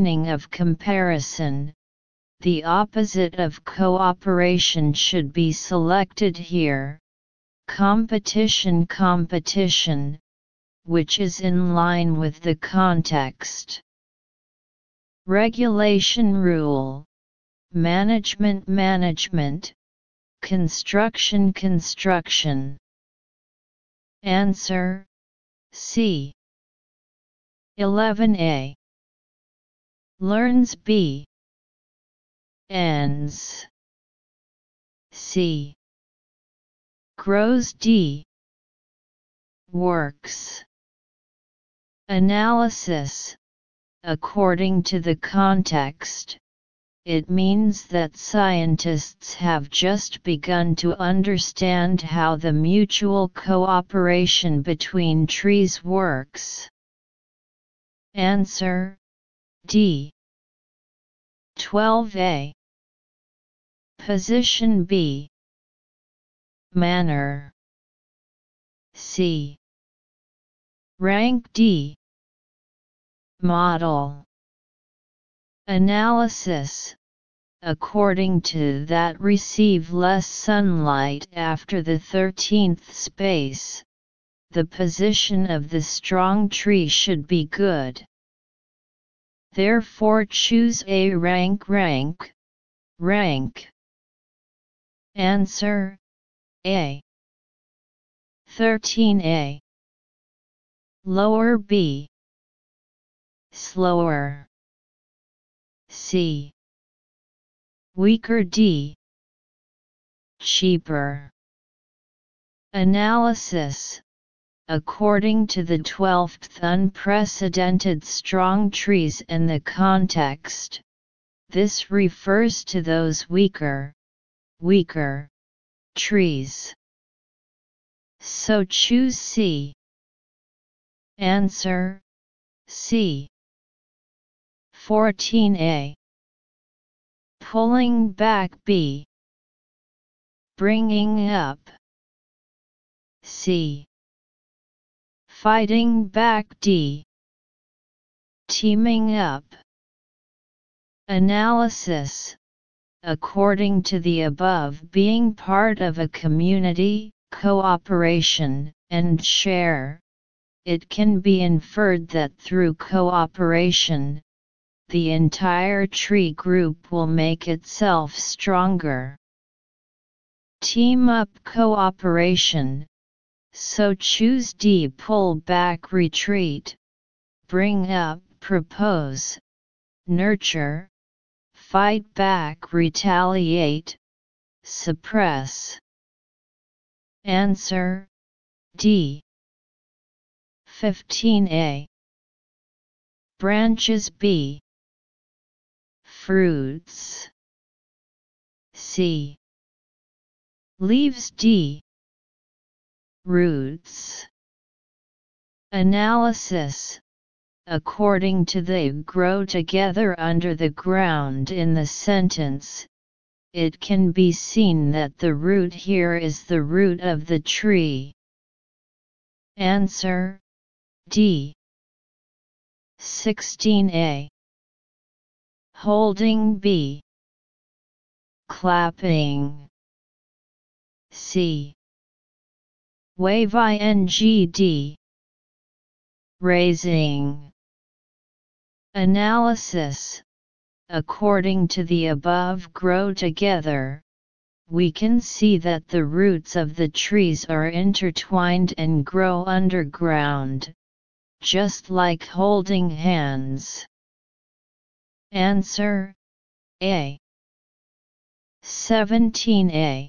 of comparison, the opposite of cooperation should be selected here, competition competition, which is in line with the context. Regulation rule, management management, construction construction. Answer C. 11a. Learns B. Ends. C. Grows D. Works. Analysis According to the context, it means that scientists have just begun to understand how the mutual cooperation between trees works. Answer D. 12a. Position B. Manner C. Rank D. Model Analysis According to that receive less sunlight after the 13th space, the position of the strong tree should be good. Therefore choose a rank rank, rank. Answer A. 13a. Lower B slower C weaker D cheaper Analysis According to the 12th unprecedented strong trees in the context, this refers to those weaker, weaker, trees. So choose C. Answer C. 14a. Pulling back B. Bringing up C. Fighting back D. Teaming up. Analysis According to the above being part of a community, cooperation, and share, it can be inferred that through cooperation, the entire tree group will make itself stronger. Team up cooperation. So choose D pull back retreat, bring up propose, nurture, fight back retaliate, suppress. Answer D. 15a. Branches B fruits. C. Leaves D. Roots. Analysis According to they grow together under the ground in the sentence, it can be seen that the root here is the root of the tree. Answer D. 16a Holding B. Clapping. C. Wave INGD. Raising. Analysis According to the above grow together, we can see that the roots of the trees are intertwined and grow underground, just like holding hands. Answer A. 17a.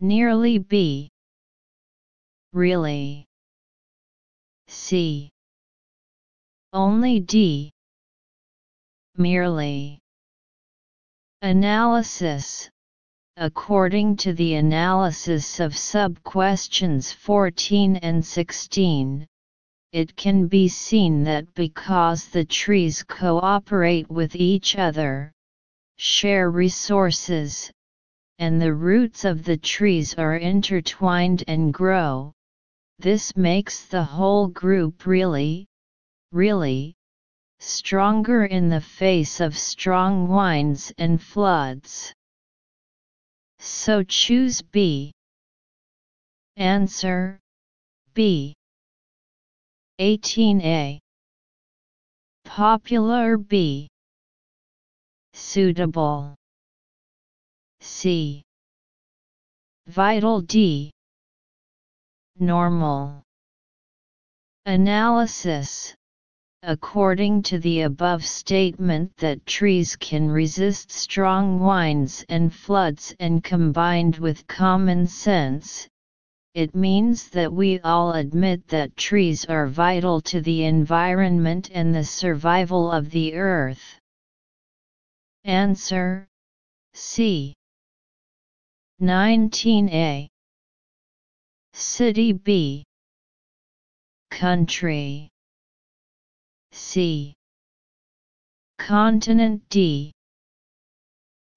Nearly B. Really. C. Only D. Merely. Analysis According to the analysis of sub-questions 14 and 16, it can be seen that because the trees cooperate with each other, share resources, and the roots of the trees are intertwined and grow, this makes the whole group really, really, stronger in the face of strong winds and floods. So choose B. Answer B. 18a. Popular B. Suitable. C. Vital D. Normal. Analysis According to the above statement that trees can resist strong winds and floods and combined with common sense, it means that we all admit that trees are vital to the environment and the survival of the earth. Answer C. 19a City B. Country. C. Continent D.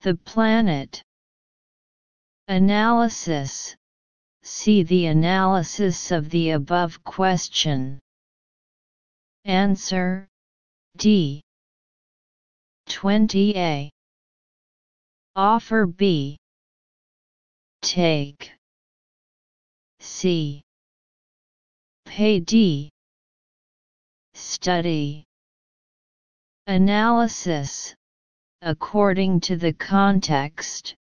The planet. Analysis. See the analysis of the above question. Answer. D. 20a Offer B. Take C. Pay D. Study. Analysis. According to the context,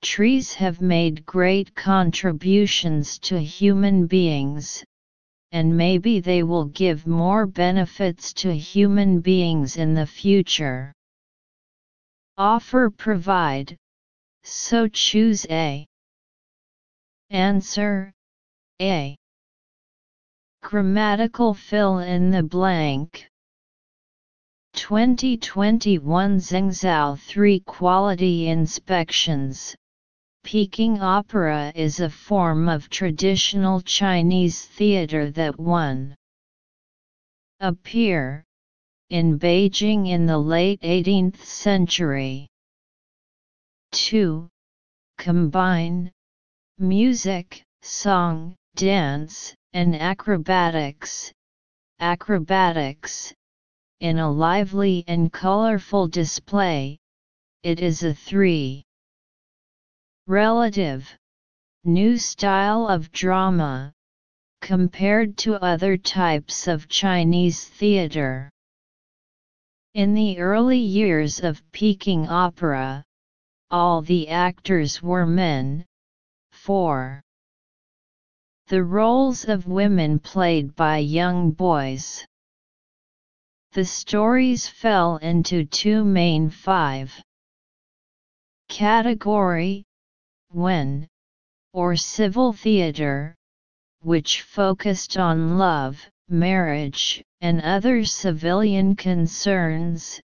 trees have made great contributions to human beings, and maybe they will give more benefits to human beings in the future. Offer provide, so choose A. Answer A. Grammatical fill in the blank. 2021 Zhengzhou 3 Quality Inspections Peking opera is a form of traditional Chinese theater that won appear in Beijing in the late 18th century. 2. Combine music, song, dance, and acrobatics. Acrobatics in a lively and colorful display. It is a 3. Relative New style of drama compared to other types of Chinese theater. In the early years of Peking opera, all the actors were men. 4. The roles of women played by young boys. The stories fell into two main five category Wen, or civil theatre, which focused on love, marriage, and other civilian concerns,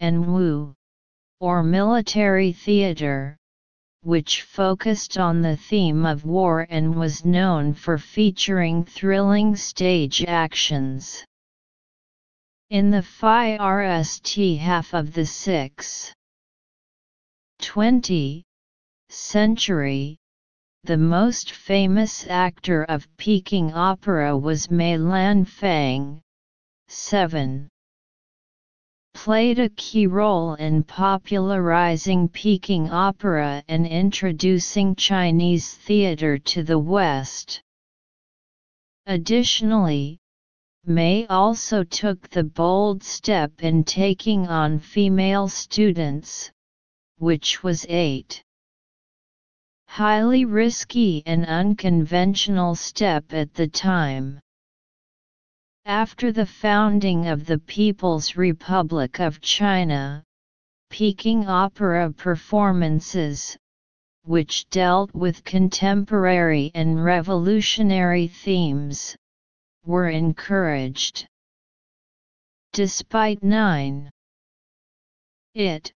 and Wu, or military theatre, which focused on the theme of war and was known for featuring thrilling stage actions. In the Phi RST half of the 6. 20 century, the most famous actor of Peking opera was Mei Lan Fang. 7. Played a key role in popularizing Peking opera and introducing Chinese theater to the West. Additionally, Mei also took the bold step in taking on female students, which was 8 highly risky and unconventional step at the time. After the founding of the People's Republic of China, Peking opera performances, which dealt with contemporary and revolutionary themes, were encouraged. Despite 9 it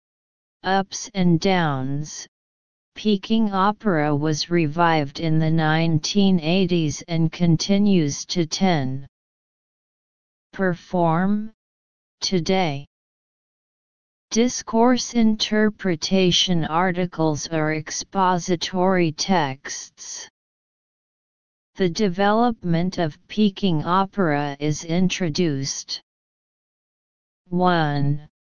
ups and downs, Peking opera was revived in the 1980s and continues to 10. Perform today. Discourse interpretation articles are expository texts. The development of Peking opera is introduced. 1.